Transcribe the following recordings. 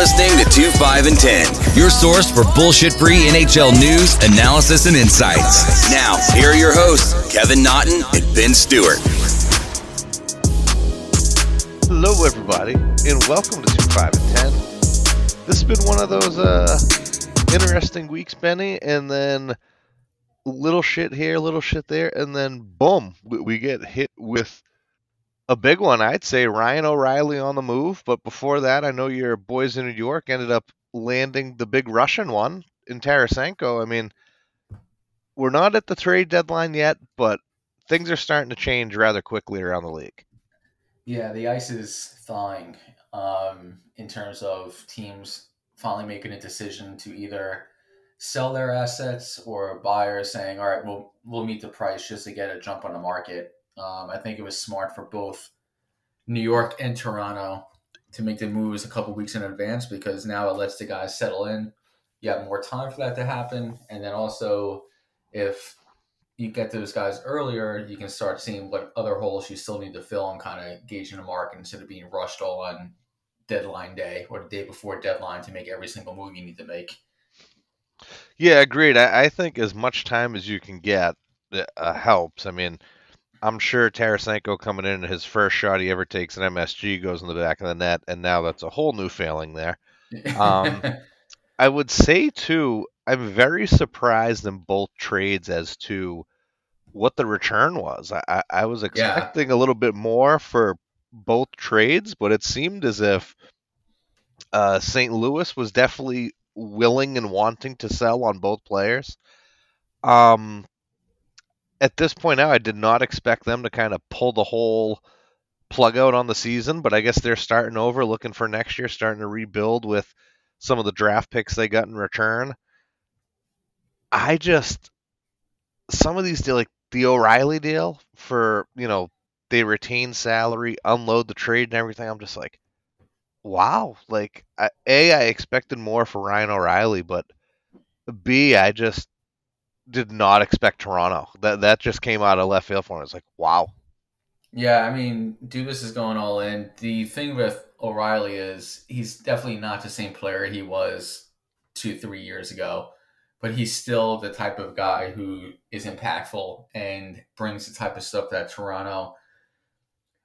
Listening to 2 5 and 10, your source for bullshit free NHL news, analysis, and insights. Now, here are your hosts, Kevin Naughton and Ben Stewart. Hello, everybody, and welcome to 2 5 and 10. This has been one of those uh, interesting weeks, Benny, and then little shit here, little shit there, and then boom, we get hit with a big one, I'd say Ryan O'Reilly on the move. But before that, I know your boys in New York ended up landing the big Russian one in Tarasenko. I mean, we're not at the trade deadline yet, but things are starting to change rather quickly around the league. Yeah, the ice is thawing um, in terms of teams finally making a decision to either sell their assets or buyers saying, "All right, we'll we'll meet the price just to get a jump on the market." Um, I think it was smart for both New York and Toronto to make the moves a couple weeks in advance because now it lets the guys settle in. You have more time for that to happen, and then also if you get those guys earlier, you can start seeing what other holes you still need to fill and kind of gauging the market instead of being rushed all on deadline day or the day before deadline to make every single move you need to make. Yeah, agreed. I, I think as much time as you can get uh, helps. I mean, I'm sure Tarasenko coming in his first shot he ever takes an MSG goes in the back of the net, and now that's a whole new failing there. Um, I would say too, I'm very surprised in both trades as to what the return was. I, I was expecting yeah. a little bit more for both trades, but it seemed as if uh, St. Louis was definitely willing and wanting to sell on both players. Um, at this point now, I did not expect them to kind of pull the whole plug out on the season, but I guess they're starting over, looking for next year, starting to rebuild with some of the draft picks they got in return. I just some of these deal like the O'Reilly deal for you know they retain salary, unload the trade and everything. I'm just like, wow. Like I, a I expected more for Ryan O'Reilly, but B I just did not expect Toronto. That that just came out of left field for me. It's like, wow. Yeah, I mean, Dubas is going all in. The thing with O'Reilly is he's definitely not the same player he was two, three years ago, but he's still the type of guy who is impactful and brings the type of stuff that Toronto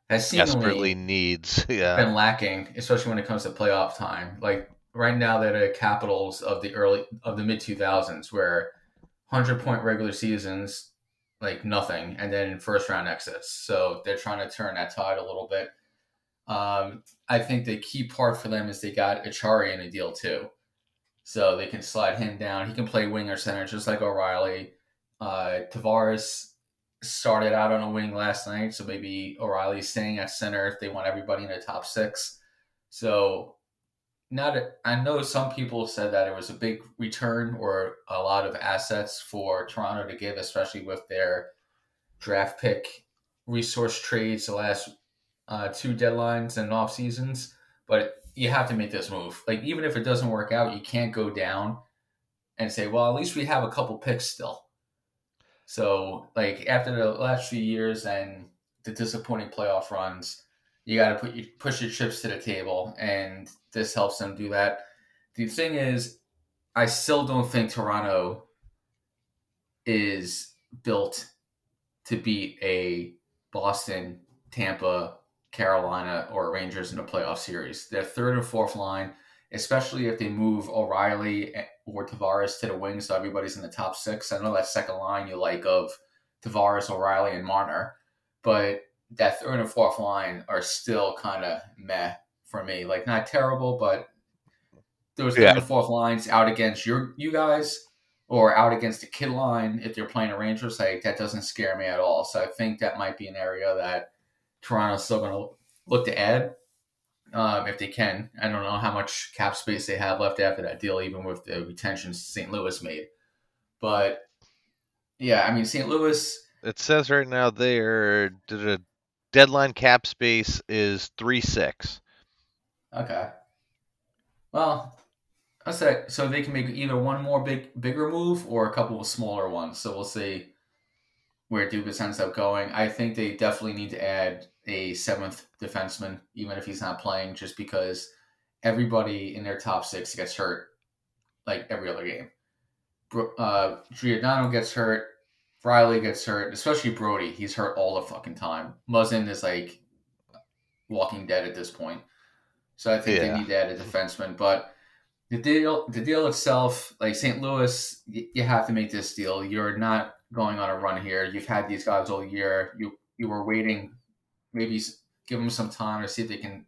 has desperately needs. Yeah, been lacking, especially when it comes to playoff time. Like right now, they're the Capitals of the early of the mid two thousands, where hundred point regular seasons, like nothing, and then first round exits. So they're trying to turn that tide a little bit. Um, I think the key part for them is they got Acciari in a deal too, so they can slide him down. He can play winger center just like O'Reilly. Uh, Tavares started out on a wing last night, so maybe O'Reilly's staying at center if they want everybody in the top six. So not a, I know some people said that it was a big return or a lot of assets for Toronto to give, especially with their draft pick resource trades the last uh, two deadlines and off seasons. But you have to make this move. Like even if it doesn't work out, you can't go down and say, "Well, at least we have a couple picks still." So, like after the last few years and the disappointing playoff runs, you got to put you push your chips to the table, and this helps them do that. The thing is, I still don't think Toronto is built to beat a Boston, Tampa, Carolina, or Rangers in a playoff series. Their third and fourth line, especially if they move O'Reilly or Tavares to the wing, so everybody's in the top six. I know that second line you like of Tavares, O'Reilly, and Marner, but that third and fourth line are still kind of meh for me. Like not terrible, but those yeah. third and fourth lines out against your you guys or out against the kid line if they're playing a Rangers, like that doesn't scare me at all. So I think that might be an area that Toronto's still going to look to add um, if they can. I don't know how much cap space they have left after that deal, even with the retentions St. Louis made. But yeah, I mean St. Louis. It says right now there the deadline cap space is three six. Okay. Well, I say so they can make either one more big bigger move or a couple of smaller ones. So we'll see where Dubas ends up going. I think they definitely need to add a seventh defenseman, even if he's not playing, just because everybody in their top six gets hurt like every other game. Uh, Giordano gets hurt. Rielly gets hurt, especially Brodie. He's hurt all the fucking time. Muzzin is like walking dead at this point. So I think yeah. they need to add a defenseman. But the deal, the deal itself, like St. Louis, you have to make this deal. You're not going on a run here. You've had these guys all year. You you were waiting, maybe give them some time to see if they can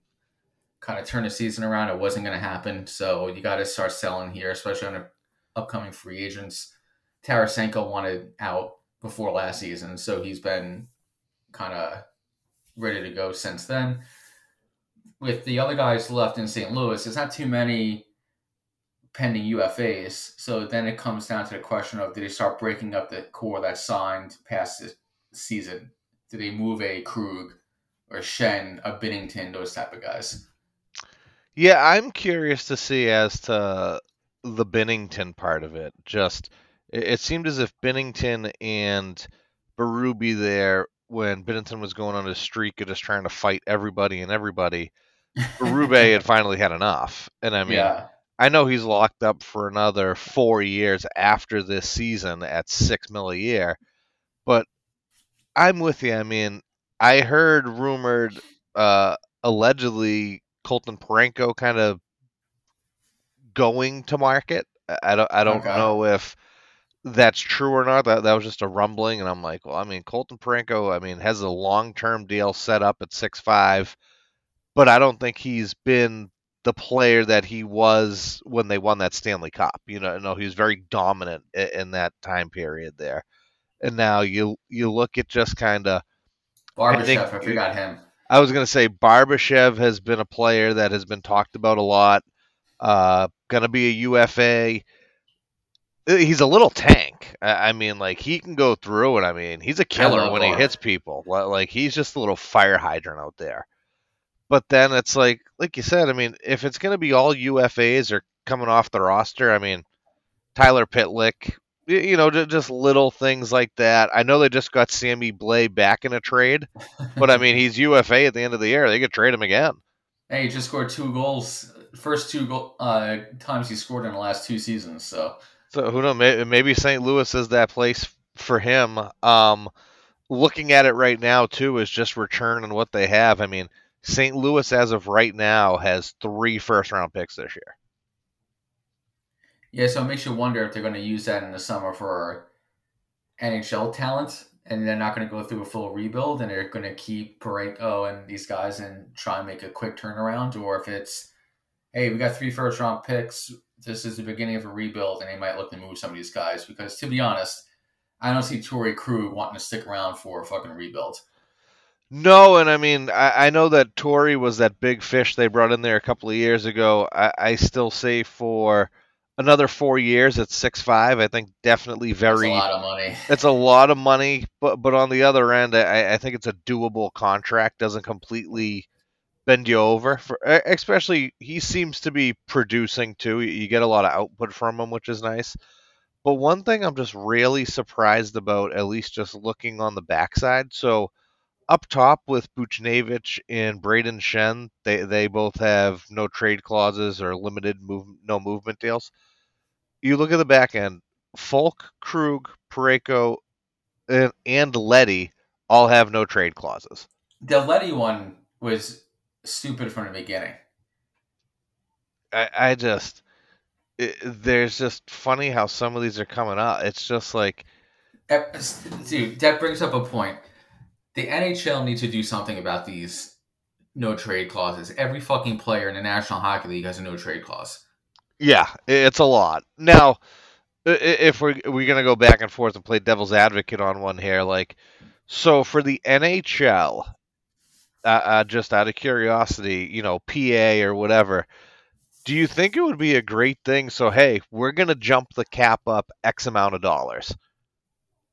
kind of turn the season around. It wasn't going to happen, so you got to start selling here, especially on upcoming free agents. Tarasenko wanted out before last season, so he's been kind of ready to go since then. With the other guys left in St. Louis, there's not too many pending UFAs. So then it comes down to the question of did they start breaking up the core that signed past the season? Did they move a Krug or Schenn, a Binnington, those type of guys? Yeah, I'm curious to see as to the Binnington part of it. Just it, seemed as if Binnington and Berube there when Binnington was going on his streak of just trying to fight everybody and everybody. Berube had finally had enough, and I mean, yeah. I know he's locked up for another four years after this season at six mil a year, but I'm with you. I mean, I heard rumored, uh, allegedly Colton Parayko kind of going to market. I don't, I don't okay. know if that's true or not. That that was just a rumbling, and I'm like, well, I mean, Colton Parayko, I mean, has a long term deal set up at six five, but I don't think he's been the player that he was when they won that Stanley Cup. You know, no, he was very dominant in, in that time period there. And now you you look at just kind of Barbashev. I, think, I forgot him. I was going to say Barbashev has been a player that has been talked about a lot. Uh, going to be a UFA. He's a little tank. I mean, like he can go through, and I mean, he's a killer when he hits people. Like he's just a little fire hydrant out there. But then it's like, like you said, I mean, if it's going to be all UFAs or coming off the roster, I mean, Tyler Pitlick, you know, just little things like that. I know they just got Sammy Blais back in a trade, but I mean, he's UFA at the end of the year. They could trade him again. Hey, he just scored two goals, first two goal, uh, times he scored in the last two seasons. So, so who knows? Maybe, St. Louis is that place for him. Um, looking at it right now, too, is just return and what they have. I mean, St. Louis, as of right now, has three first round picks this year. Yeah, so it makes you wonder if they're going to use that in the summer for NHL talent, and they're not going to go through a full rebuild, and they're going to keep Parayko and these guys and try and make a quick turnaround, or if it's, hey, we got three first round picks. This is the beginning of a rebuild, and they might look to move some of these guys because, to be honest, I don't see Torey Krug wanting to stick around for a fucking rebuild. No, and I mean, I, I know that Torey was that big fish they brought in there a couple of years ago. I, I still say for another four years at six five, I think definitely very. That's a lot of money. It's a lot of money, but but on the other end, I, I think it's a doable contract. Doesn't completely bend you over for especially he seems to be producing too. You get a lot of output from him, which is nice. But one thing I'm just really surprised about, at least just looking on the backside, so up top with Buchnevich and Brayden Schenn, they they both have no trade clauses or limited move no movement deals. You look at the back end, Faulk, Krug, Parayko, and, and Leddy all have no trade clauses. The Leddy one was stupid from the beginning. I, I just it, there's just funny how some of these are coming out. It's just like, dude, that brings up a point the NHL needs to do something about these no trade clauses. Every fucking player in the National Hockey League has a no trade clause. Yeah, it's a lot. Now, if we're we're gonna go back and forth and play devil's advocate on one here, like, so for the NHL, uh, uh, just out of curiosity, you know, PA or whatever, do you think it would be a great thing? So, hey, we're gonna jump the cap up X amount of dollars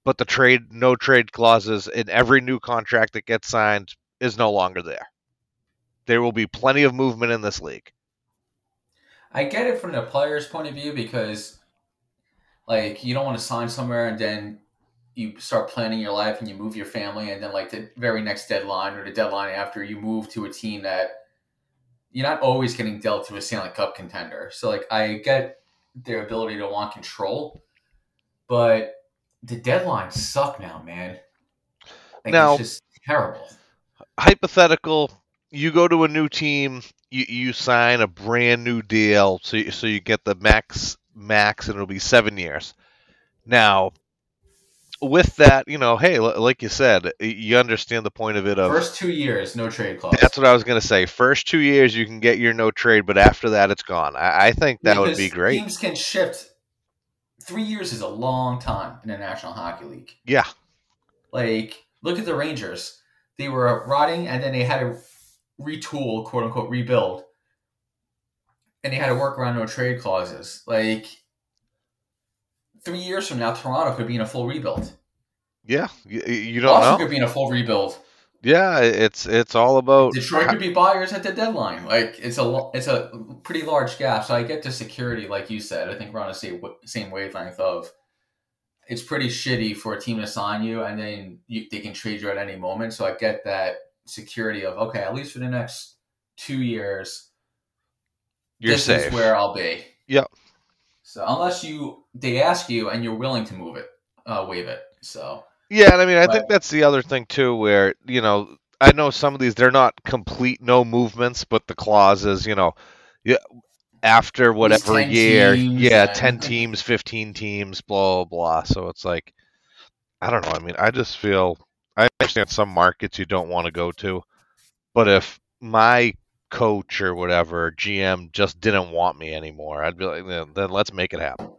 but the trade no trade clauses in every new contract that gets signed is no longer there. There will be plenty of movement in this league. I get it from the player's point of view because like you don't want to sign somewhere and then you start planning your life and you move your family and then like the very next deadline or the deadline after you move to a team that you're not always getting dealt to a Stanley Cup contender. So like I get their ability to want control, but the deadlines suck now, man. Like, Now- it's just terrible. hypothetical you go to a new team you, you sign a brand new deal so you, so you get the max max and it'll be seven years now with that you know hey like you said you understand the point of it of First two years, no trade clause. that's what i was going to say first two years you can get your no trade but after that it's gone i, I think that would be great Teams can shift. Three years is a long time in the National Hockey League. yeah Like, look at the Rangers. They were rotting, and then they had to retool, quote unquote, rebuild, and they had to work around no trade clauses. Like, three years from now, Toronto could be in a full rebuild. yeah you, you don't Boston know could be in a full rebuild. yeah it's it's all about Detroit could be buyers at the deadline. Like, it's a it's a pretty large gap. So I get the security, like you said. I think we're on the same same wavelength of. It's pretty shitty for a team to sign you, and then you, they can trade you at any moment. So I get that security of okay, at least for the next two years, you're this safe is where I'll be. Yep. So unless you they ask you and you're willing to move it, uh, waive it. So Yeah, and I mean, I think that's the other thing too, where you know, I know some of these they're not complete no movements, but the clauses, you know, yeah, after whatever 10 year, yeah, and- ten teams, fifteen teams, blah blah blah. So it's like, I don't know. I mean, I just feel I understand some markets you don't want to go to, but if my coach or whatever GM just didn't want me anymore, I'd be like, then, let's make it happen.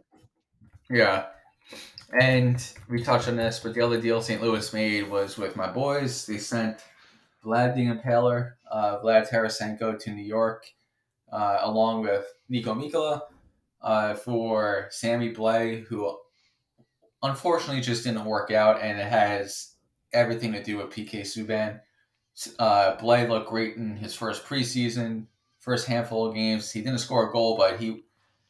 Yeah. And we touched on this, but the other deal St. Louis made was with my boys. They sent Vlad the Impaler, uh, Vlad Tarasenko to New York, uh, along with Niko Mikkola uh, for Sammy Blais, who unfortunately just didn't work out, and it has everything to do with PK Subban. Uh, Blais looked great in his first preseason, first handful of games. He didn't score a goal, but he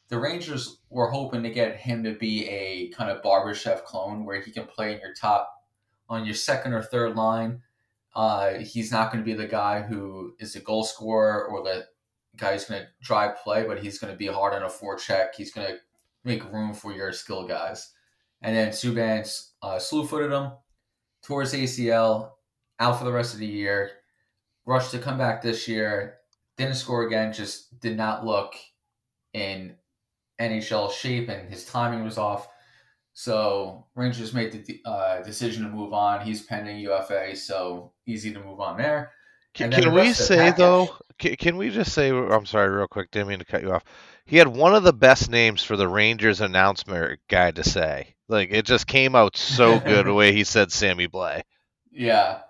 the Rangers were hoping to get him to be a kind of Barbashev clone where he can play in your top, on your second or third line. Uh, he's not going to be the guy who is a goal scorer or the guy who's going to drive play, but he's going to be hard on a four forecheck. He's going to make room for your skill guys. And then Subban uh, slew footed him towards ACL, out for the rest of the year. Rushed to come back this year, didn't score again, just did not look in NHL shape, and his timing was off. So Rangers made the uh, decision to move on. He's pending UFA, so easy to move on there. Can, can we rest of the say package- though? Can, can we just say? I'm sorry, real quick. Didn't mean to cut you off. He had one of the best names for the Rangers announcement guy to say. Like it just came out so good the way he said Sammy Blais. Yeah,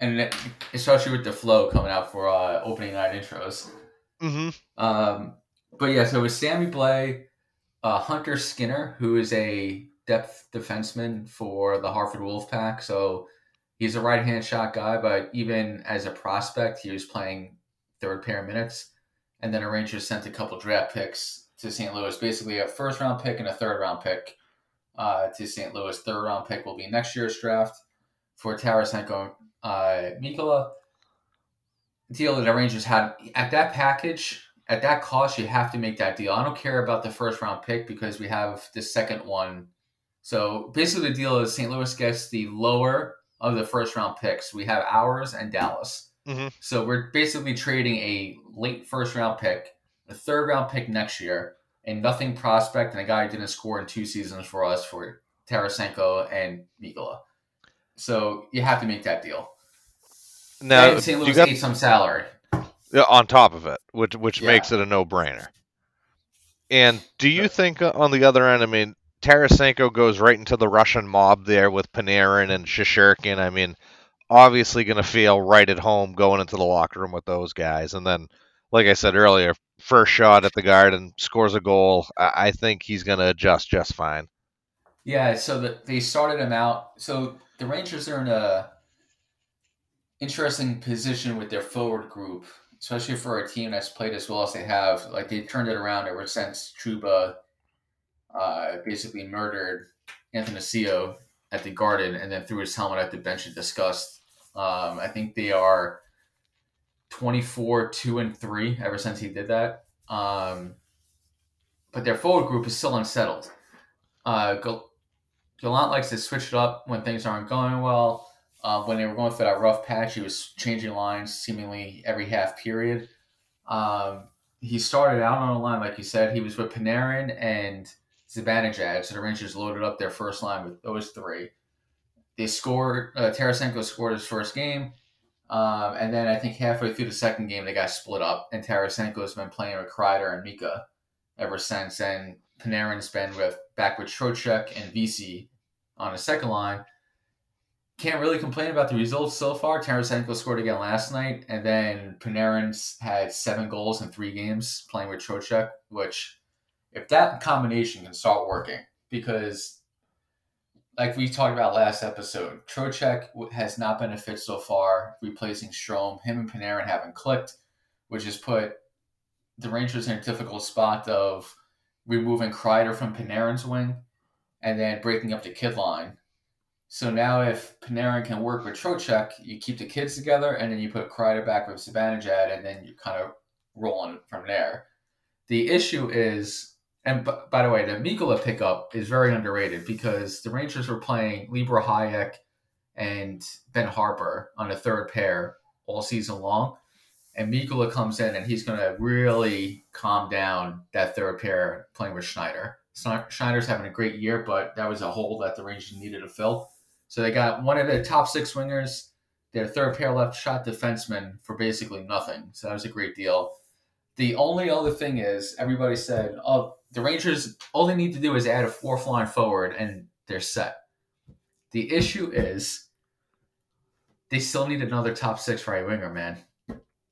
and it- especially with the flow coming out for uh, opening night intros. hmm Um, but yeah, so it was Sammy Blais, uh, Hunter Skinner, who is a depth defenseman for the Hartford Wolfpack. So he's a right hand shot guy, but even as a prospect, he was playing third pair minutes. And then a Rangers sent a couple draft picks to St. Louis, basically a first round pick and a third round pick uh, to St. Louis. Third round pick will be next year's draft for Tarasenko uh, Mikkola. Deal that the Rangers had at that package at that cost, you have to make that deal. I don't care about the first round pick because we have the second one. So basically, the deal is St. Louis gets the lower of the first round picks. We have ours and Dallas. Mhm. So we're basically trading a late first round pick, a third round pick next year, and nothing prospect and a guy who didn't score in two seasons for us for Tarasenko and Mikkola. So you have to make that deal. Now and St. Louis got ate some salary. on top of it, which which Yeah. makes it a no brainer. And do you think uh, on the other end? I mean, Tarasenko goes right into the Russian mob there with Panarin and Shesterkin. I mean, obviously going to feel right at home going into the locker room with those guys. And then, like I said earlier, first shot at the Garden, scores a goal. I, I think he's going to adjust just fine. Yeah, so the, they started him out. So the Rangers are in a interesting position with their forward group, especially for a team that's played as well as they have. Like they turned it around ever since Trouba uh, basically murdered Anthony Sio at the Garden and then threw his helmet at the bench and discussed. Um, I think they are 24, 2, and 3 ever since he did that. Um, but their forward group is still unsettled. Uh, Gallant likes to switch it up when things aren't going well. Uh, when they were going through that rough patch, he was changing lines seemingly every half period. Um, he started out on a line, like you said, he was with Panarin and Zibanejad. So the Rangers loaded up their first line with those three. They scored, uh, Tarasenko scored his first game. Um, and then I think halfway through the second game, they got split up, and Tarasenko's been playing with Kreider and Mika ever since. And Panarin's been with back with Trocheck and Vesey on a second line. Can't really complain about the results so far. Tarasenko scored again last night, and then Panarin's had seven goals in three games playing with Trocheck, which, if that combination can start working, because like we talked about last episode, Trocheck has not been a fit so far, replacing Strome. Him and Panarin haven't clicked, which has put the Rangers in a difficult spot of removing Kreider from Panarin's wing and then breaking up the kid line. So now if Panarin can work with Trocheck, you keep the kids together and then you put Kreider back with Zibanejad and then you kind of roll on from there. The issue is, and b- by the way, the Mikkola pickup is very underrated because the Rangers were playing Libor Hajek and Ben Harpur on a third pair all season long. And Mikkola comes in and he's going to really calm down that third pair playing with Schneider. Schneider's having a great year, but that was a hole that the Rangers needed to fill. So they got one of the top six wingers, their third pair left shot defenseman for basically nothing. So that was a great deal. The only other thing is everybody said, oh, the Rangers, all they need to do is add a fourth line forward and they're set. The issue is they still need another top six right winger, man.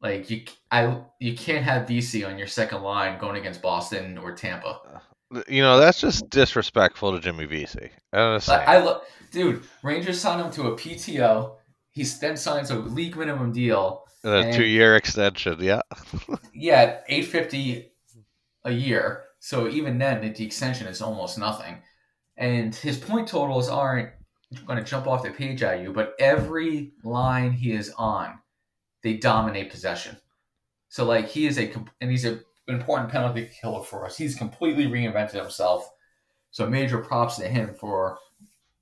Like you, I you can't have Vesey on your second line going against Boston or Tampa. You know that's just disrespectful to Jimmy Vesey. I, I love, dude. Rangers signed him to a PTO. He then signs a league minimum deal. A two-year extension, yeah. yeah, eight fifty a year. So even then, the extension is almost nothing. And his point totals aren't going to jump off the page at you, but every line he is on they dominate possession. So like he is a and he's a, an important penalty killer for us. He's completely reinvented himself. So major props to him for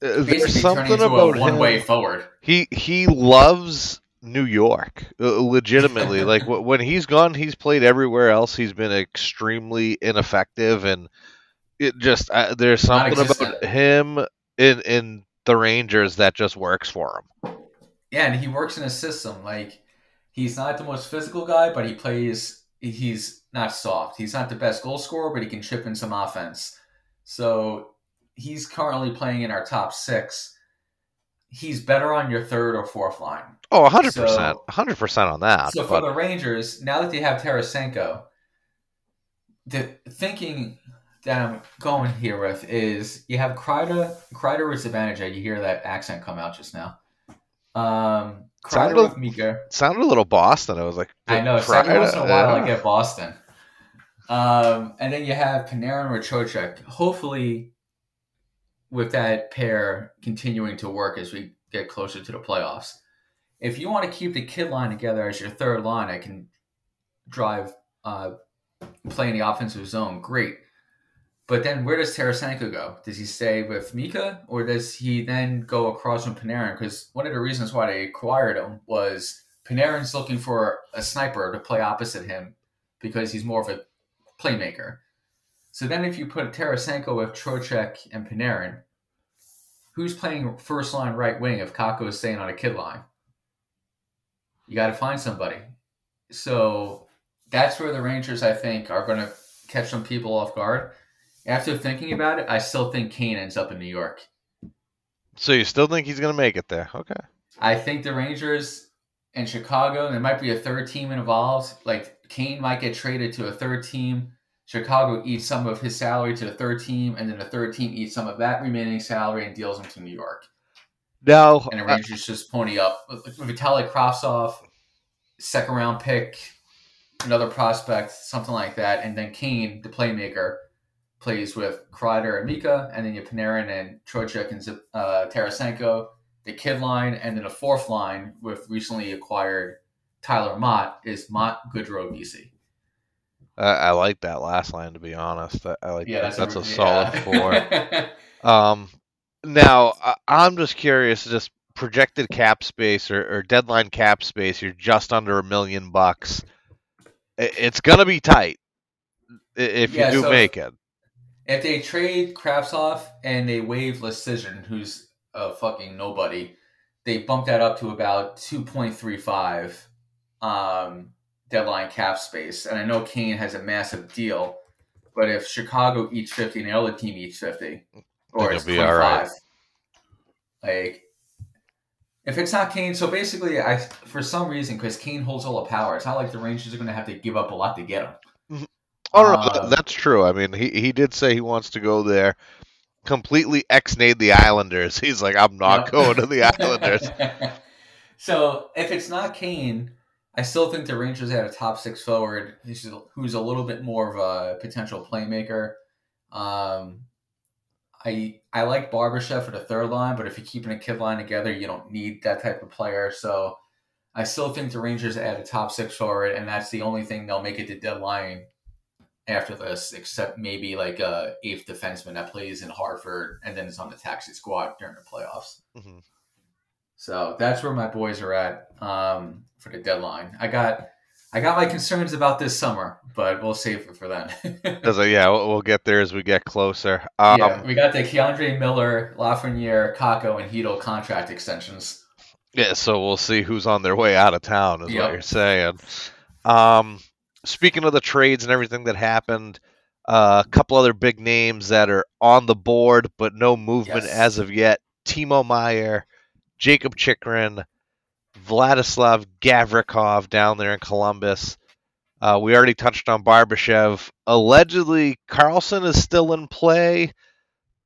uh, there's something about one way forward. He he loves New York, uh, legitimately. like when he's gone, he's played everywhere else. He's been extremely ineffective, and it just uh, there's something about him in in the Rangers that just works for him. Yeah, and he works in a system like He's not the most physical guy, but he plays. He's not soft. He's not the best goal scorer, but he can chip in some offense. So he's currently playing in our top six. He's better on your third or fourth line. Oh, 100%. So, 100% on that. So but... for the Rangers, now that they have Tarasenko, the thinking that I'm going here with is you have Kreider, Kreider with Zibanejad. You hear that accent come out just now. Um, sounded, with Mika. Sounded a little Boston. I was like, I know. Every once in a while, I get Boston. Um, and then you have Panarin or Trocheck. Hopefully, with that pair continuing to work as we get closer to the playoffs. If you want to keep the kid line together as your third line, I can drive uh, play in the offensive zone. Great. But then where does Tarasenko go? Does he stay with Mika or does he then go across from Panarin? Because one of the reasons why they acquired him was Panarin's looking for a sniper to play opposite him because he's more of a playmaker. So then if you put Tarasenko with Trocheck and Panarin, who's playing first line right wing if Kakko is staying on a kid line? You got to find somebody. So that's where the Rangers, I think, are going to catch some people off guard after thinking about it, I still think Kane ends up in New York. So you still think he's going to make it there? Okay. I think the Rangers and Chicago, there might be a third team involved. Like Kane might get traded to a third team. Chicago eats some of his salary to the third team, and then the third team eats some of that remaining salary and deals him to New York. No, and the Rangers just pony up. Vitaly Kravtsov, second round pick, another prospect, something like that, and then Kane, the playmaker, plays with Kreider and Mika, and then you have Panarin and Trocheck and uh, Tarasenko, the kid line, and then a fourth line with recently acquired Tyler Motte is Motte Goodrow Vesey. I like that last line to be honest. I, I like Yeah, that. that's, That's, a, solid yeah. four. Um, now I, I'm just curious, just projected cap space or, or deadline cap space. You're just under a million bucks. I- It's gonna be tight if Yeah, you do so- make it. If they trade Kravtsov and they waive Leschyshyn, who's a fucking nobody, they bump that up to about two point three five um, deadline cap space. And I know Kane has a massive deal, but if Chicago eats fifty and the other team eats fifty, or it's it'll be twenty all right. like. If it's not Kane, so basically, I for some reason because Kane holds all the power, it's not like the Rangers are going to have to give up a lot to get him. Oh no, Uh, that's true. I mean, he he did say he wants to go there. Completely ex-nade the Islanders. He's like, I'm not Yeah. going to the Islanders. so if it's not Kane, I still think the Rangers had a top six forward who's, who's a little bit more of a potential playmaker. Um, I I like Barbashev for the third line, but if you're keeping a kid line together, you don't need that type of player. So I still think the Rangers add a top six forward, and that's the only thing they'll make it to deadline after this, except maybe like a eighth defenseman that plays in Hartford and then is on the taxi squad during the playoffs. Mhm. So that's where my boys are at um, for the deadline. I got I got my concerns about this summer, but we'll save it for then. Was yeah, we'll, we'll get there as we get closer. Um, yeah, we got the K'Andre Miller, Lafreniere, Kakko, and Hito contract extensions. Yeah, so we'll see who's on their way out of town, is Yep. what you're saying. Um, speaking of the trades and everything that happened, uh, a couple other big names that are on the board, but no movement Yes. as of yet. Timo Meier, Jakob Chychrun, Vladislav Gavrikov down there in Columbus. Uh, we already touched on Barbashev. Allegedly, Karlsson is still in play,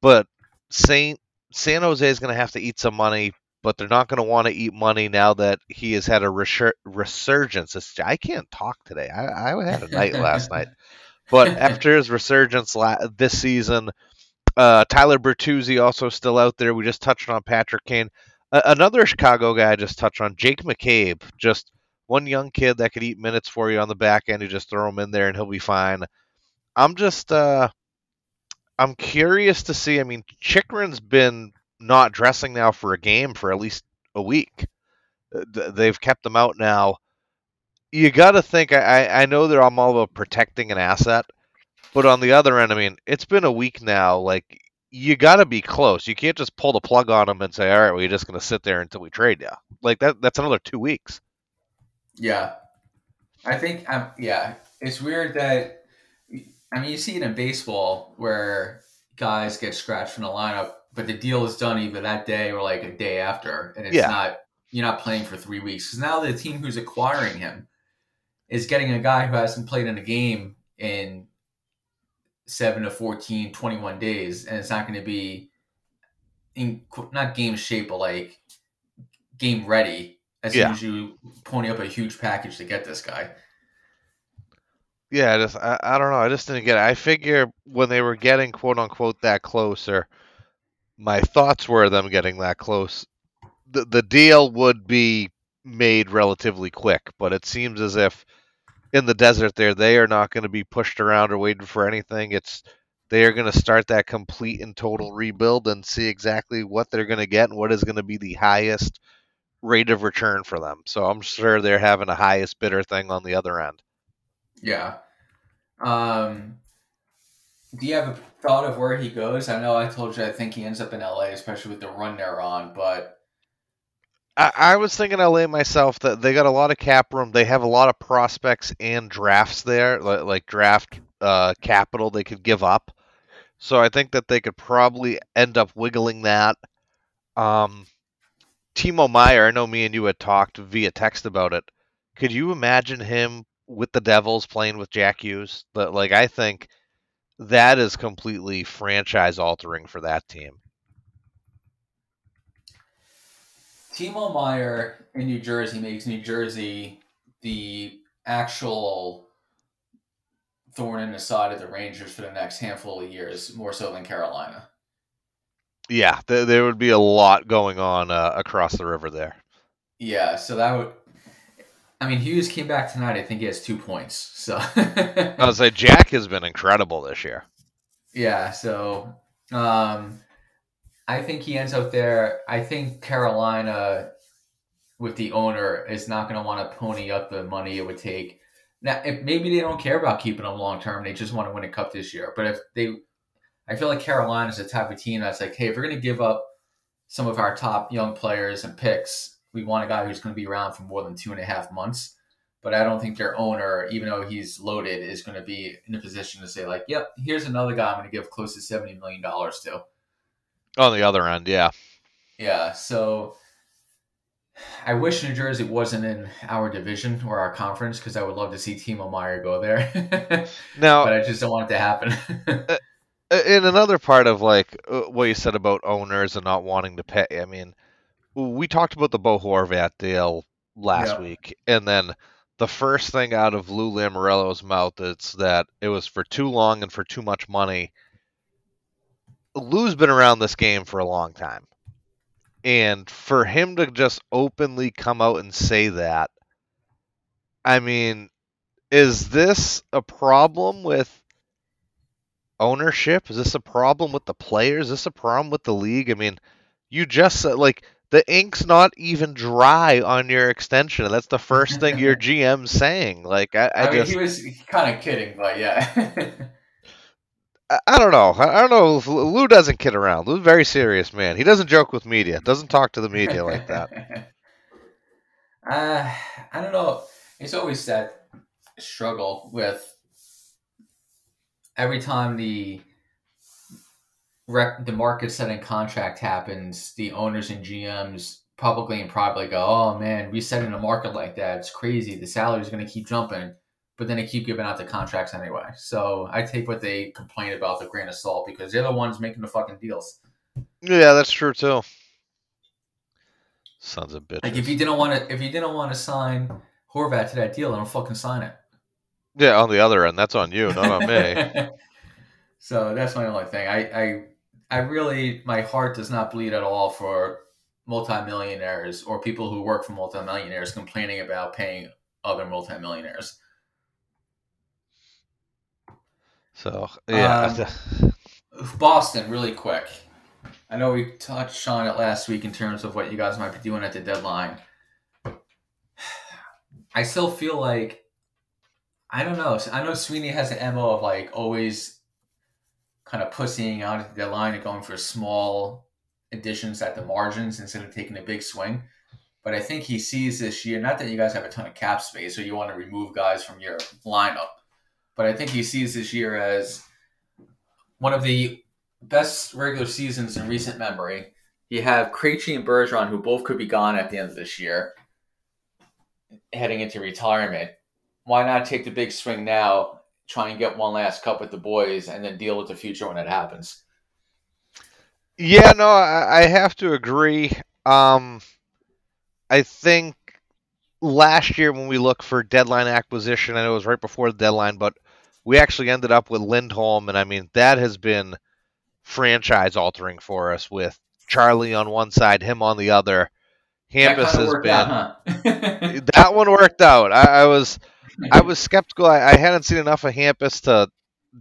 but Saint San Jose is going to have to eat some money but they're not going to want to eat money now that he has had a resur- resurgence. It's, I can't talk today. I, I had a night last night. But after his resurgence la- this season, uh, Tyler Bertuzzi also still out there. We just touched on Patrick Kane. Uh, another Chicago guy I just touched on, Jake McCabe. Just one young kid that could eat minutes for you on the back end. You just throw him in there and he'll be fine. I'm just, uh, I'm curious to see. I mean, Chychrun's been not dressing now for a game for at least a week. Uh, They've kept them out now. You got to think. I, I know they're all about protecting an asset, but on the other end, I mean, it's been a week now. Like you got to be close. You can't just pull the plug on them and say, "All right, we're just going to sit there until we trade you." Like that. That's another two weeks. Yeah, I think um, yeah, it's weird that I mean you see it in baseball where guys get scratched from the lineup, but the deal is done either that day or like a day after, and it's Yeah. not you're not playing for three weeks because now the team who's acquiring him is getting a guy who hasn't played in a game in 7 to 14 21 days and it's not going to be in not game shape but like game ready as Yeah. soon as you pony up a huge package to get this guy Yeah, I just I, I don't know. I just didn't get it. I figure when they were getting quote unquote that closer, my thoughts were them getting that close. The the deal would be made relatively quick, but it seems as if in the desert there they are not going to be pushed around or waiting for anything. It's they are going to start that complete and total rebuild and see exactly what they're going to get and what is going to be the highest rate of return for them. So I'm sure they're having a highest bidder thing on the other end. yeah um do you have a thought of where he goes i know i told you i think he ends up in la especially with the run they're on but I, I was thinking LA myself that they got a lot of cap room. They have a lot of prospects and drafts there, like, like draft uh, capital they could give up. So I think that they could probably end up wiggling that. Um, Timo Meier, I know me and you had talked via text about it. Could you imagine him with the Devils playing with Jack Hughes? But like I think that is completely franchise altering for that team. Timo Meier in New Jersey makes New Jersey the actual thorn in the side of the Rangers for the next handful of years, more so than Carolina. Yeah, there, there would be a lot going on uh, across the river there. Yeah, so that would I mean, Hughes came back tonight. I think he has two points. So I was like, Jack has been incredible this year. Yeah. So um, I think he ends up there. I think Carolina, with the owner, is not going to want to pony up the money it would take. Now, if maybe they don't care about keeping him long term, they just want to win a cup this year. But if they, I feel like Carolina is the type of team that's like, hey, if we're going to give up some of our top young players and picks, we want a guy who's going to be around for more than two and a half months. But I don't think their owner, even though he's loaded, is going to be in a position to say like, "Yep, here's another guy I'm going to give close to seventy million dollars to." On the other end, yeah, yeah. So I wish New Jersey wasn't in our division or our conference because I would love to see Timo Meier go there. now, but I just don't want it to happen. in another part of like uh, what you said about owners and not wanting to pay, I mean, we talked about the Bo Horvat deal last yeah. week, and then the first thing out of Lou Lamoriello's mouth is that it was for too long and for too much money. Lou's been around this game for a long time. And for him to just openly come out and say that, I mean, is this a problem with ownership? Is this a problem with the players? Is this a problem with the league? I mean, you just said, like, the ink's not even dry on your extension, and that's the first thing your GM's saying. Like, I, I, I mean, just, he was kind of kidding, but yeah. I, I don't know. I, I don't know. Lou doesn't kid around. Lou's very serious man. He doesn't joke with media. Doesn't talk to the media like that. Uh, I don't know. It's always that struggle with every time the rec- the market setting contract happens, the owners and GMs publicly and privately go, "Oh man, resetting a market like that, it's crazy. The salary is going to keep jumping." But then they keep giving out the contracts anyway. So I take what they complain about the grain of salt because they're the ones making the fucking deals. Yeah, that's true too. Sons of bitches. Like if you didn't want to, if you didn't want to sign Horvat to that deal, then don't fucking sign it. Yeah, on the other end, that's on you, not on me. so that's my only thing. I, I I really, my heart does not bleed at all for multimillionaires or people who work for multimillionaires complaining about paying other multimillionaires. So yeah, um, Boston, really quick. I know we touched on it last week in terms of what you guys might be doing at the deadline. I still feel like I don't know. I know Sweeney has an mo of like always kind of pussying out at the deadline and going for small additions at the margins instead of taking a big swing. But I think he sees this year, not that you guys have a ton of cap space or you want to remove guys from your lineup, but I think he sees this year as one of the best regular seasons in recent memory. You have Krejci and Bergeron, who both could be gone at the end of this year, heading into retirement. Why not take the big swing now try and get one last cup with the boys and then deal with the future when it happens. Yeah, no, I, I have to agree. Um, I think last year when we looked for deadline acquisition, I know it was right before the deadline, but we actually ended up with Lindholm, and I mean that has been franchise altering for us with Charlie on one side, him on the other. Hampus has been out, huh? that one worked out. I, I was I was skeptical. I, I, hadn't seen enough of Hampus to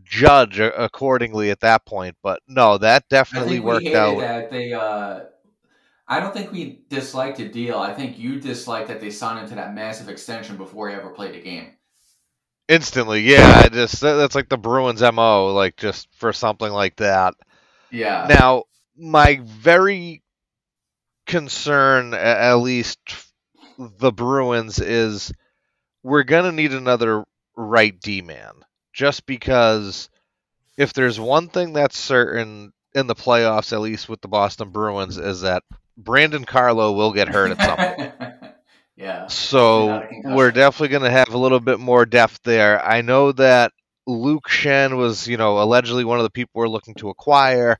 judge accordingly at that point, but no, that definitely worked out. That they, uh, I don't think we disliked the deal. I think you disliked that they signed into that massive extension before he ever played a game. Instantly, yeah. I just that's like the Bruins mo, like just for something like that. Yeah. Now, my very concern, at least the Bruins, is we're gonna need another right D man. Just because if there's one thing that's certain in the playoffs, at least with the Boston Bruins, is that Brandon Carlo will get hurt at some point. yeah. So we're definitely going to have a little bit more depth there. I know that Luke Schenn was, you know, allegedly one of the people we're looking to acquire,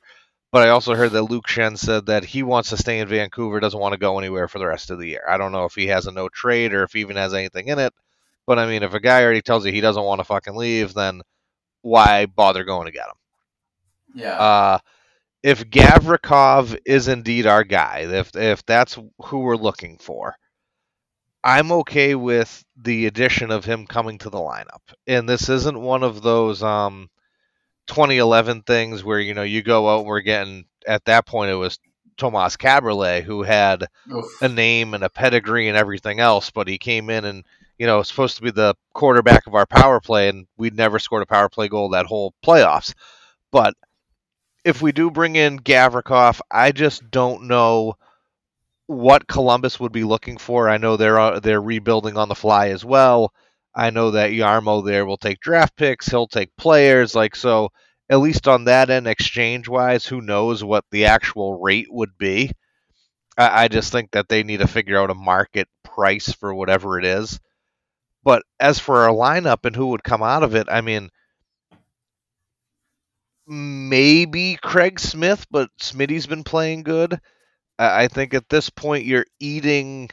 but I also heard that Luke Schenn said that he wants to stay in Vancouver, doesn't want to go anywhere for the rest of the year. I don't know if he has a no trade or if he even has anything in it. But I mean, if a guy already tells you he doesn't want to fucking leave, then why bother going to get him? Yeah. Uh, if Gavrikov is indeed our guy, if if that's who we're looking for, I'm okay with the addition of him coming to the lineup. And this isn't one of those um 2011 things where you know you go out and we're getting at that point it was Tomas Kaberle who had Oof. a name and a pedigree and everything else, but he came in and you know supposed to be the quarterback of our power play, and we'd never scored a power play goal that whole playoffs. But if we do bring in Gavrikov, I just don't know what Columbus would be looking for. I know they're uh, they're rebuilding on the fly as well. I know that Jarmo there will take draft picks. He'll take players. Like so, at least on that end, exchange wise, who knows what the actual rate would be. I, I just think that they need to figure out a market price for whatever it is. But as for our lineup and who would come out of it, I mean, maybe Craig Smith, but Smitty's been playing good. I think at this point you're eating.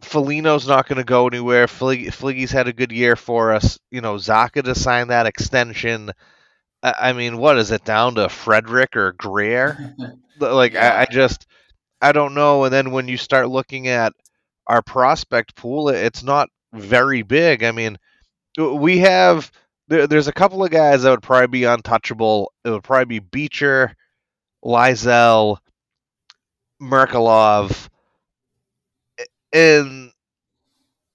Foligno's not going to go anywhere. Flig- Fliggy's had a good year for us. You know, Zacha to sign that extension. I, I mean, what is it down to Frederic or Greer? like. I, I just I don't know. And then when you start looking at our prospect pool, it's not very big. I mean, we have there, there's a couple of guys that would probably be untouchable. It would probably be Beecher, Lysell, Merkulov, and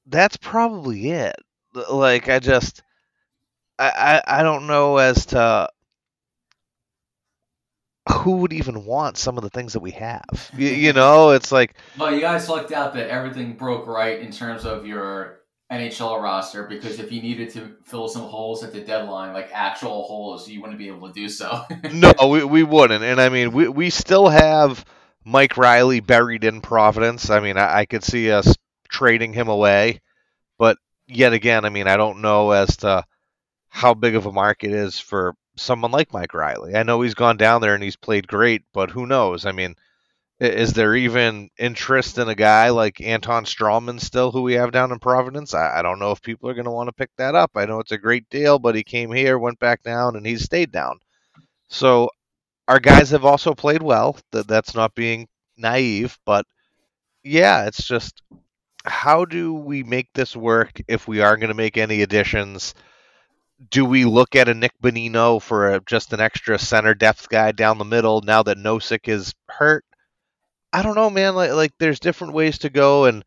that's probably it. Like I just I, I I don't know as to who would even want some of the things that we have. You, you know, it's like Well, you guys lucked out that everything broke right in terms of your NHL roster because if you needed to fill some holes at the deadline, like actual holes, you wouldn't be able to do so. no, we, we wouldn't. And I mean, we we still have Mike Reilly buried in Providence. I mean, I, I could see us trading him away, but yet again, I mean, I don't know as to how big of a market is for someone like Mike Reilly. I know he's gone down there and he's played great, but who knows? I mean, is there even interest in a guy like Anton Stralman still, who we have down in Providence? I, I don't know if people are going to want to pick that up. I know it's a great deal, but he came here, went back down, and he's stayed down. So our guys have also played well. That that's not being naive, but yeah, it's just how do we make this work if we are going to make any additions? Do we look at a Nick Bonino for a, just an extra center depth guy down the middle now that Nosek is hurt? I don't know, man. Like like there's different ways to go, and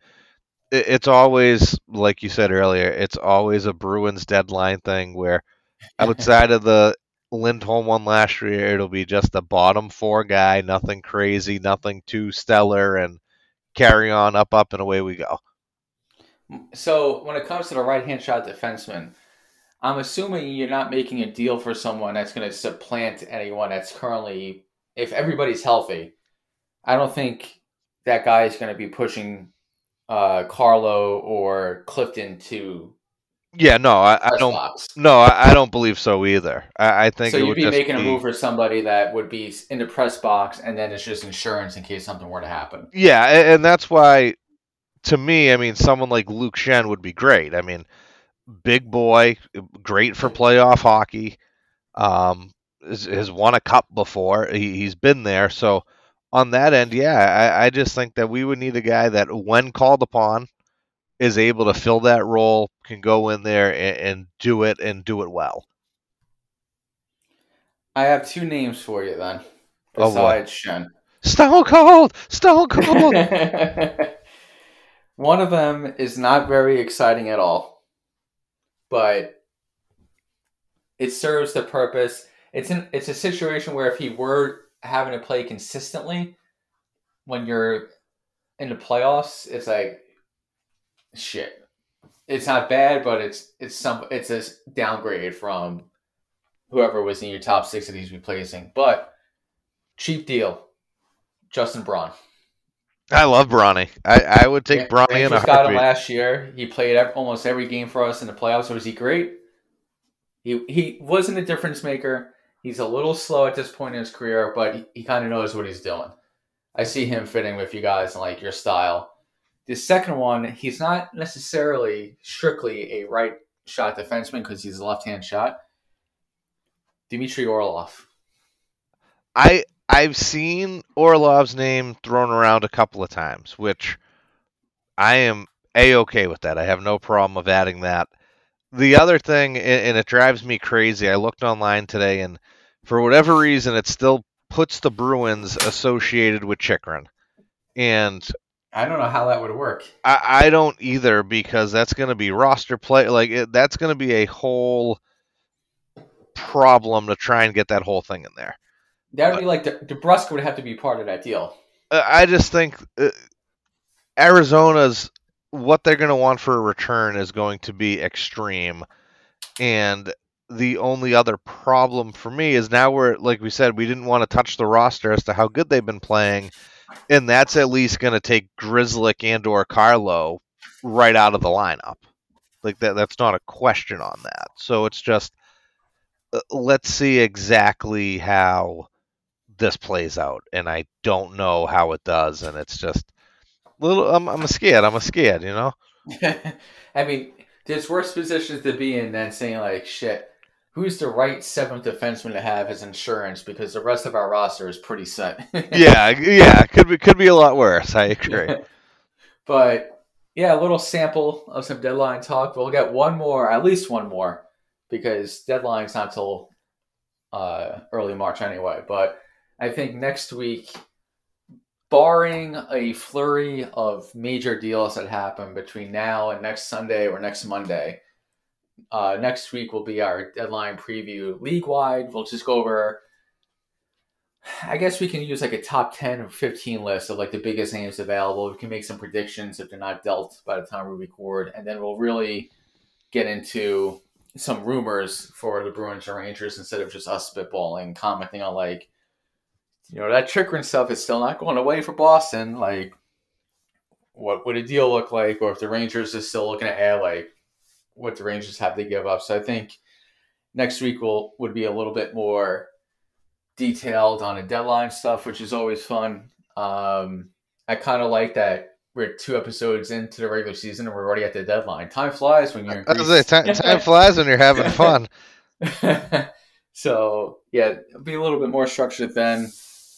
it, it's always like you said earlier. It's always a Bruins deadline thing where outside of the Lindholm one last year, it'll be just a bottom four guy, nothing crazy, nothing too stellar, and carry on up, up, and away we go. So when it comes to the right hand shot defenseman, I'm assuming you're not making a deal for someone that's going to supplant anyone that's currently, if everybody's healthy. I don't think that guy is going to be pushing uh, Carlo or Clifton to Yeah, no, I, I don't. box. No, I, I don't believe so either. I, I think So it you'd be making a move for somebody that would be in the press box, and then it's just insurance in case something were to happen. Yeah, a- and that's why, to me, I mean, someone like Luke Schenn would be great. I mean, big boy, great for playoff hockey. Um, has, has won a cup before. He, he's been there. So on that end, yeah, I, I just think that we would need a guy that, when called upon, is able to fill that role, can go in there and, and do it and do it well. I have two names for you then, Oh, besides Schenn. Stone Cold, Stone Cold. One of them is not very exciting at all, but it serves the purpose. It's an it's a situation where if he were having to play consistently, when you're in the playoffs, it's like shit. It's not bad, but it's it's some it's a downgrade from whoever was in your top six that he's replacing. But cheap deal, Justin Braun. I love Bronny. I, I would take Bronny in a Rangers got him last year. He played ev- almost every game for us in the playoffs. Was he great? He he wasn't a difference maker. He's a little slow at this point in his career, but he, he kind of knows what he's doing. I see him fitting with you guys and like your style. The second one, he's not necessarily strictly a right shot defenseman because he's a left hand shot. Dmitry Orlov. I I've seen Orlov's name thrown around a couple of times, which I am a okay with that. I have no problem of adding that. The other thing, and it drives me crazy. I looked online today, and for whatever reason, it still puts the Bruins associated with Chychrun. And I don't know how that would work. I, I don't either because that's going to be roster play. Like it, that's going to be a whole problem to try and get that whole thing in there. That would be like the DeBrusk would have to be part of that deal. I just think uh, Arizona's what they're going to want for a return is going to be extreme, and the only other problem for me is now we're like we said we didn't want to touch the roster as to how good they've been playing, and that's at least going to take Grzelcyk and or Carlo right out of the lineup. Like that that's not a question on that. So it's just uh, let's see exactly how this plays out, and I don't know how it does, and it's just little. I'm, I'm scared. I'm scared. You know. I mean, there's worse positions to be in than saying like, shit, who's the right seventh defenseman to have as insurance because the rest of our roster is pretty set. yeah, yeah, could be could be a lot worse. I agree. but yeah, a little sample of some deadline talk. We'll get one more, at least one more, because deadline's not till uh, early March anyway. But I think next week, barring a flurry of major deals that happen between now and next Sunday or next Monday, uh, next week will be our deadline preview league wide. We'll just go over. I guess we can use like a top 10 or 15 list of like the biggest names available. We can make some predictions if they're not dealt by the time we record. And then we'll really get into some rumors for the Bruins and Rangers instead of just us spitballing, commenting on like, you know, that Chychrun stuff is still not going away for Boston. Like, what would a deal look like? Or if the Rangers is still looking to add like what the Rangers have to give up. So I think next week will would be a little bit more detailed on the deadline stuff, which is always fun. Um, I kind of like that we're two episodes into the regular season and we're already at the deadline. Time flies when you're. In Greece. Say, time, time flies when you're having fun. so yeah, be a little bit more structured then.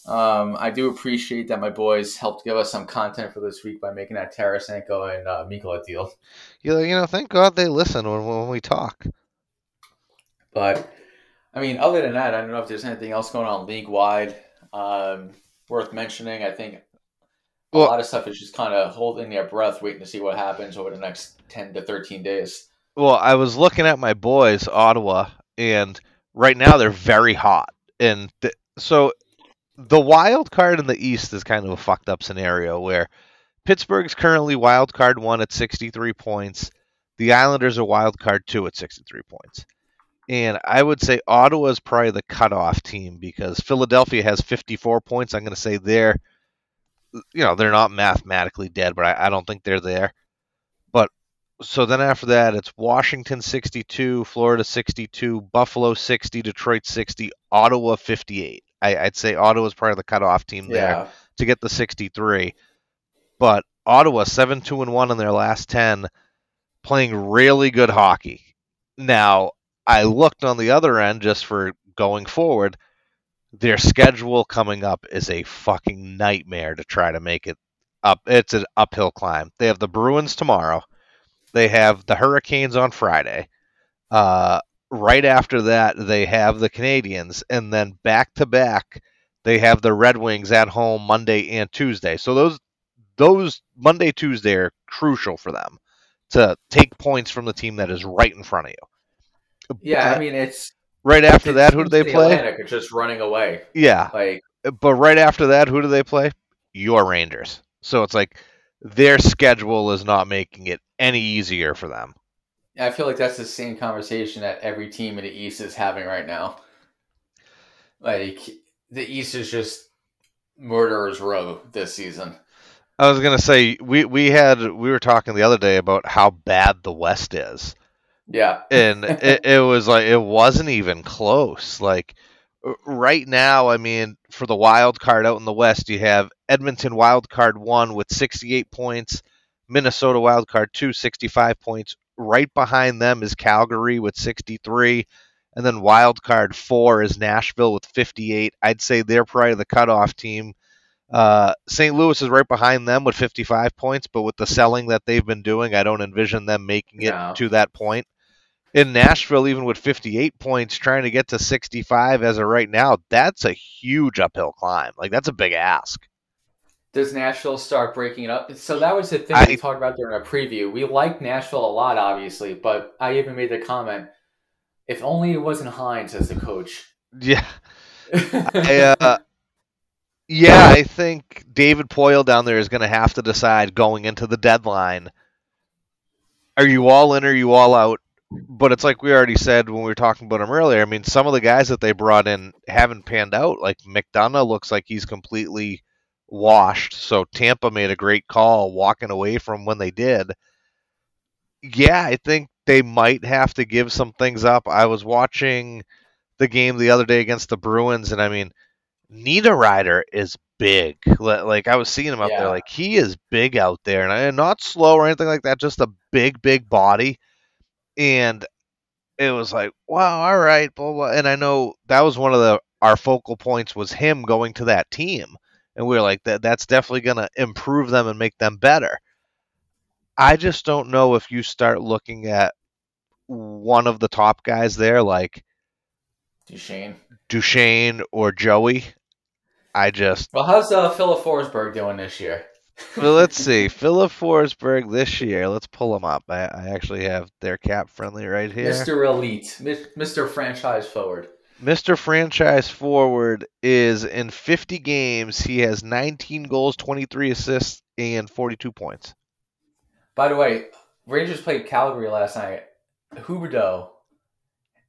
Um, I do appreciate that my boys helped give us some content for this week by making that Tarasenko and uh, Mikkola deal. You, you know, thank God they listen when, when we talk. But, I mean, other than that, I don't know if there's anything else going on league wide um, worth mentioning. I think a well, lot of stuff is just kind of holding their breath, waiting to see what happens over the next 10 to 13 days. Well, I was looking at my boys, Ottawa, and right now they're very hot. And th- so the wild card in the East is kind of a fucked up scenario where Pittsburgh's currently wild card one at 63 points. The Islanders are wild card two at 63 points. And I would say Ottawa is probably the cutoff team because Philadelphia has 54 points. I'm going to say they're, you know, they're not mathematically dead, but I, I don't think they're there. But so then after that, it's Washington 62, Florida 62, Buffalo 60, Detroit 60, Ottawa 58. I, would say Ottawa's of the cutoff team there yeah. to get the 63. But Ottawa seven two and one in their last ten, playing really good hockey. Now I looked on the other end just for going forward. Their schedule coming up is a fucking nightmare to try to make it up. It's an uphill climb. They have the Bruins tomorrow. They have the Hurricanes on Friday. Uh, right after that they have the Canadiens, and then back to back they have the Red Wings at home Monday and Tuesday. So those those Monday Tuesday are crucial for them to take points from the team that is right in front of you. Yeah, I mean it's right after that. Who do they play? Atlantic are just running away. Yeah, like but right after that, who do they play? Your Rangers. So it's like their schedule is not making it any easier for them. I feel like that's the same conversation that every team in the East is having right now. Like the East is just murderers row this season. I was gonna say we we had we were talking the other day about how bad the West is. Yeah, and it, it was like it wasn't even close. Like right now, I mean, for the wild card out in the West, you have Edmonton wild card one with 68 points, Minnesota wild card two 65 points, Right behind them is Calgary with 63. And then wild card four is Nashville with 58. I'd say they're probably the cutoff team. Uh, St. Louis is right behind them with 55 points, but with the selling that they've been doing, I don't envision them making it No. to that point. In Nashville, even with 58 points, trying to get to 65 as of right now, that's a huge uphill climb. Like that's a big ask. Does Nashville start breaking it up? So that was the thing I- we talked about during our preview. We like Nashville a lot, obviously, but I even made the comment: if only it wasn't Hynes as the coach. Yeah, I, uh, yeah, I think David Poile down there is going to have to decide going into the deadline: are you all in or are you all out? But it's like we already said when we were talking about him earlier. I mean, some of the guys that they brought in haven't panned out. Like McDonagh looks like he's completely washed. So Tampa made a great call walking away from when they did. Yeah, I think they might have to give some things up. I was watching the game the other day against the Bruins, and I mean, Niederreiter is big. Like I was seeing him out Yeah. there, like he is big out there, and I, not slow or anything like that. Just a big, big body, and it was like, wow, all right, blah blah. And I know that was one of the our focal points was him going to that team, and we were like, that that's definitely gonna improve them and make them better. I just don't know if you start looking at one of the top guys there, like Duchene. Duchene or Joey. I just Well, how's uh, Filip Forsberg doing this year? well, let's see. Filip Forsberg this year. Let's pull him up. I, I actually have their cap friendly right here. Mr. Elite, Mr. Franchise Forward. Mr. Franchise Forward is in 50 games. He has 19 goals, 23 assists, and 42 points. By the way, Rangers played Calgary last night. Huberdeau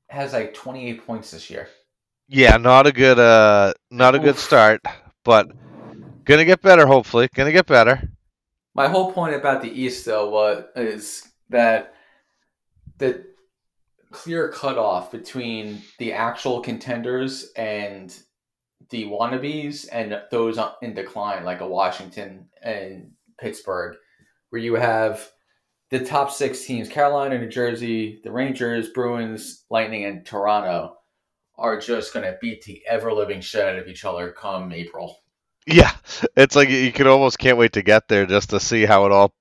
has like 28 points this year. Yeah, not a good uh not a good start, but gonna get better hopefully. Gonna get better. My whole point about the East, though, was is that the clear cutoff between the actual contenders and the wannabes and those in decline, like a Washington and Pittsburgh, where you have the top six teams Carolina, New Jersey, the Rangers, Bruins, Lightning, and Toronto are just going to beat the ever living shit out of each other come April. Yeah. It's like you can almost can't wait to get there just to see how it all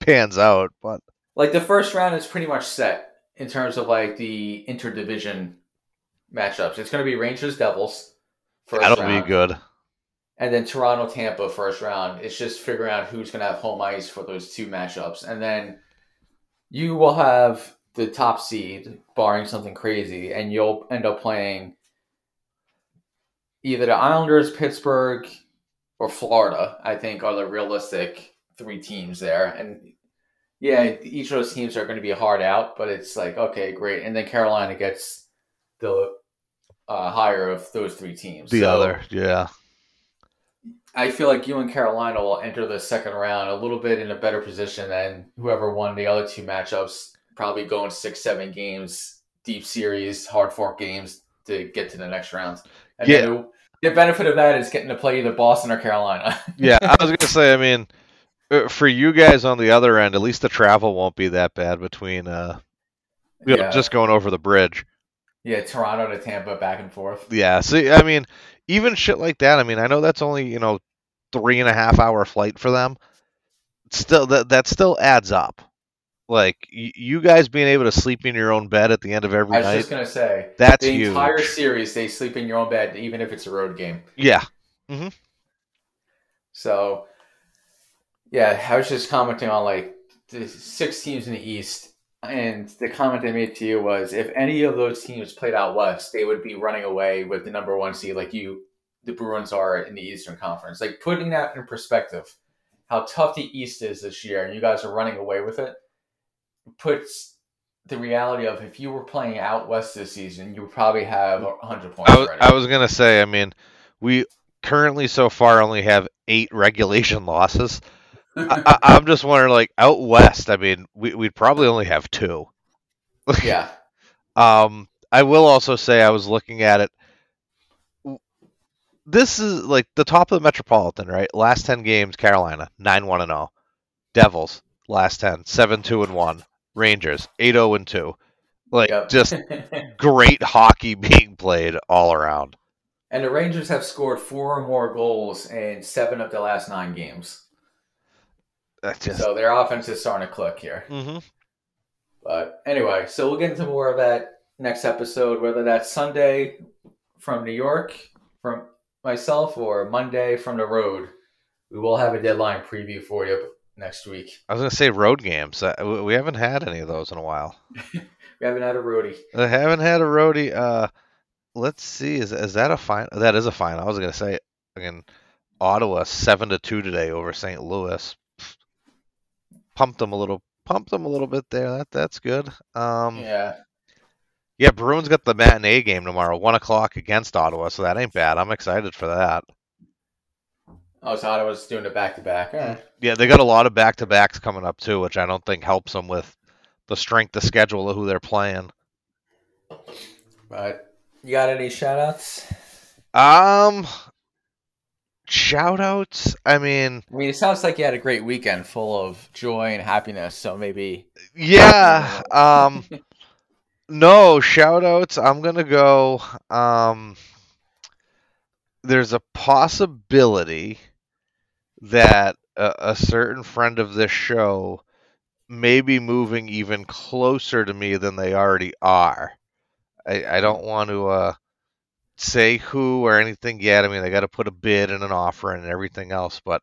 pans out. But like the first round is pretty much set in terms of like the interdivision matchups. It's going to be Rangers Devils first that'll round, be good. and then Toronto Tampa first round. It's just figuring out who's going to have home ice for those two matchups, and then you will have the top seed, barring something crazy, and you'll end up playing either the Islanders, Pittsburgh, or Florida. I think are the realistic three teams there, and yeah, each of those teams are going to be hard out, but it's like okay, great, and then Carolina gets the uh, higher of those three teams. The So other, yeah. I feel like you and Carolina will enter the second round a little bit in a better position than whoever won the other two matchups. Probably going six, seven games, deep series, hard fork games to get to the next round. And Yeah. the benefit of that is getting to play either Boston or Carolina. Yeah, I was gonna say. I mean, for you guys on the other end, at least the travel won't be that bad between uh, you know, yeah, just going over the bridge. yeah, Toronto to Tampa, back and forth. Yeah. See, I mean, even shit like that. I mean, I know that's only you know three and a half hour flight for them. Still, that that still adds up. Like y- you guys being able to sleep in your own bed at the end of every night. I was night. just gonna say That's the huge. entire series they sleep in your own bed, even if it's a road game. Yeah. Mm-hmm. So, yeah, I was just commenting on like the six teams in the East, and the comment I made to you was if any of those teams played out west, they would be running away with the number one seed, like you, the Bruins are in the Eastern Conference. Like putting that in perspective, how tough the East is this year, and you guys are running away with it, puts the reality of if you were playing out west this season, you would probably have 100 points I was. I was gonna say. I mean, we currently so far only have eight regulation losses. I, I, I'm just wondering, like out west. I mean, we, we'd probably only have two. yeah. Um, I will also say I was looking at it. This is like the top of the Metropolitan, right? Last ten games, Carolina nine one and zero. Devils last 10, 7 2 and one. Rangers eight zero and two. Like Yep. just great hockey being played all around. And the Rangers have scored four or more goals in seven of the last nine games. Just... So their offense is starting to click here. Mm-hmm. But anyway, so we'll get into more of that next episode, whether that's Sunday from New York from myself or Monday from the road. We will have a deadline preview for you next week. I was going to say road games. Uh, we haven't had any of those in a while. we haven't had a roadie. I haven't had a roadie. Uh, let's see. Is is that a fine? That is a fine. I was going to say again. Ottawa seven to two today over St. Louis. Pumped them a little. Pumped them a little bit there. That that's good. Um, yeah. Yeah, Bruins got the matinee game tomorrow, one o'clock against Ottawa, so that ain't bad. I'm excited for that. Oh, so Ottawa's doing it back to back. Yeah, they got a lot of back to backs coming up too, which I don't think helps them with the strength of schedule of who they're playing. But you got any shout outs? Um shout outs? I mean I mean it sounds like you had a great weekend full of joy and happiness, so maybe Yeah. Um no shout outs. I'm gonna go um there's a possibility that a, a, certain friend of this show may be moving even closer to me than they already are. I, I don't want to uh, say who or anything yet. I mean, they got to put a bid and an offer and everything else, but.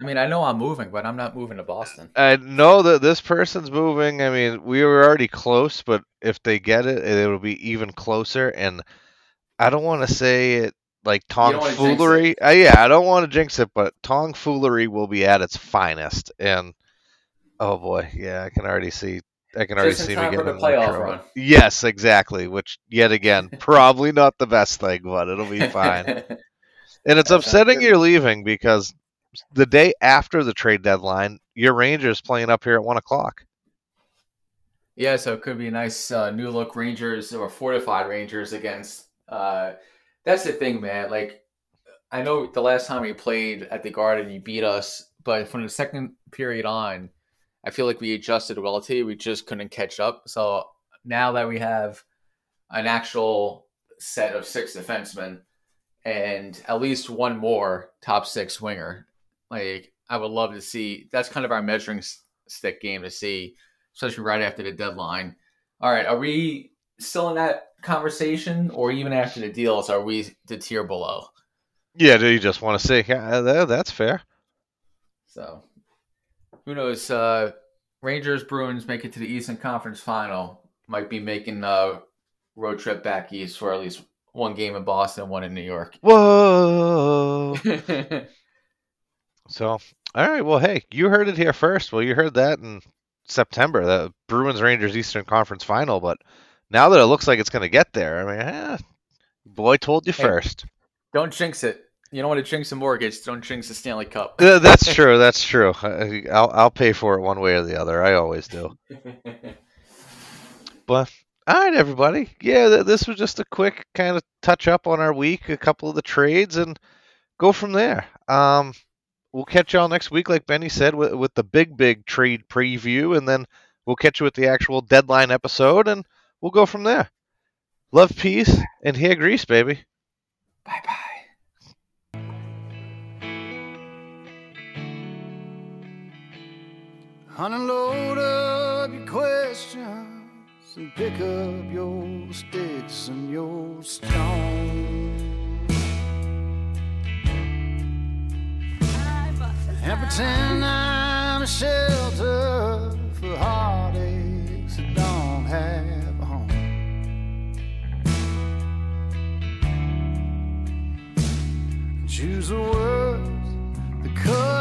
I mean, I know I'm moving, but I'm not moving to Boston. I know that this person's moving. I mean, we were already close, but if they get it, it will be even closer. And I don't want to say it like tomfoolery. Uh, yeah, I don't want to jinx it, but tomfoolery will be at its finest. And oh boy, yeah, I can already see. I can already see me getting the playoff run. Yes, exactly. Which yet again, probably not the best thing, but it'll be fine. and it's upsetting you're leaving because the day after the trade deadline, your Rangers playing up here at one o'clock. Yeah, so it could be a nice uh, new look Rangers or fortified Rangers against uh, that's the thing, man. Like, I know the last time we played at the Garden, you beat us, but from the second period on, I feel like we adjusted well to you. We just couldn't catch up. So now that we have an actual set of six defensemen and at least one more top six winger, like I would love to see. That's kind of our measuring stick game to see, especially right after the deadline. All right, are we still in that conversation, or even after the deals, are we the tier below? Yeah, do you just want to say yeah, that's fair? So, who knows? Uh, Rangers Bruins make it to the Eastern Conference Final. Might be making a road trip back east for at least one game in Boston, one in New York. Whoa! so, all right. Well, hey, you heard it here first. Well, you heard that in September, the Bruins Rangers Eastern Conference Final, but now that it looks like it's going to get there, I mean, eh, boy told you hey, first. Don't jinx it. You don't want to jinx a mortgage. Don't jinx the Stanley Cup. Uh, that's true. That's true. I'll I'll pay for it one way or the other. I always do. but all right, everybody. Yeah, this was just a quick kind of touch up on our week, a couple of the trades, and go from there. Um, we'll catch y'all next week, like Benny said, with, with the big, big trade preview, and then we'll catch you with the actual deadline episode, and we'll go from there. Love, peace, and hair grease, baby. Bye bye. Unload up your questions and pick up your sticks and your stones. And pretend I'm a shelter for heartaches that don't have. A home. Choose the words that cut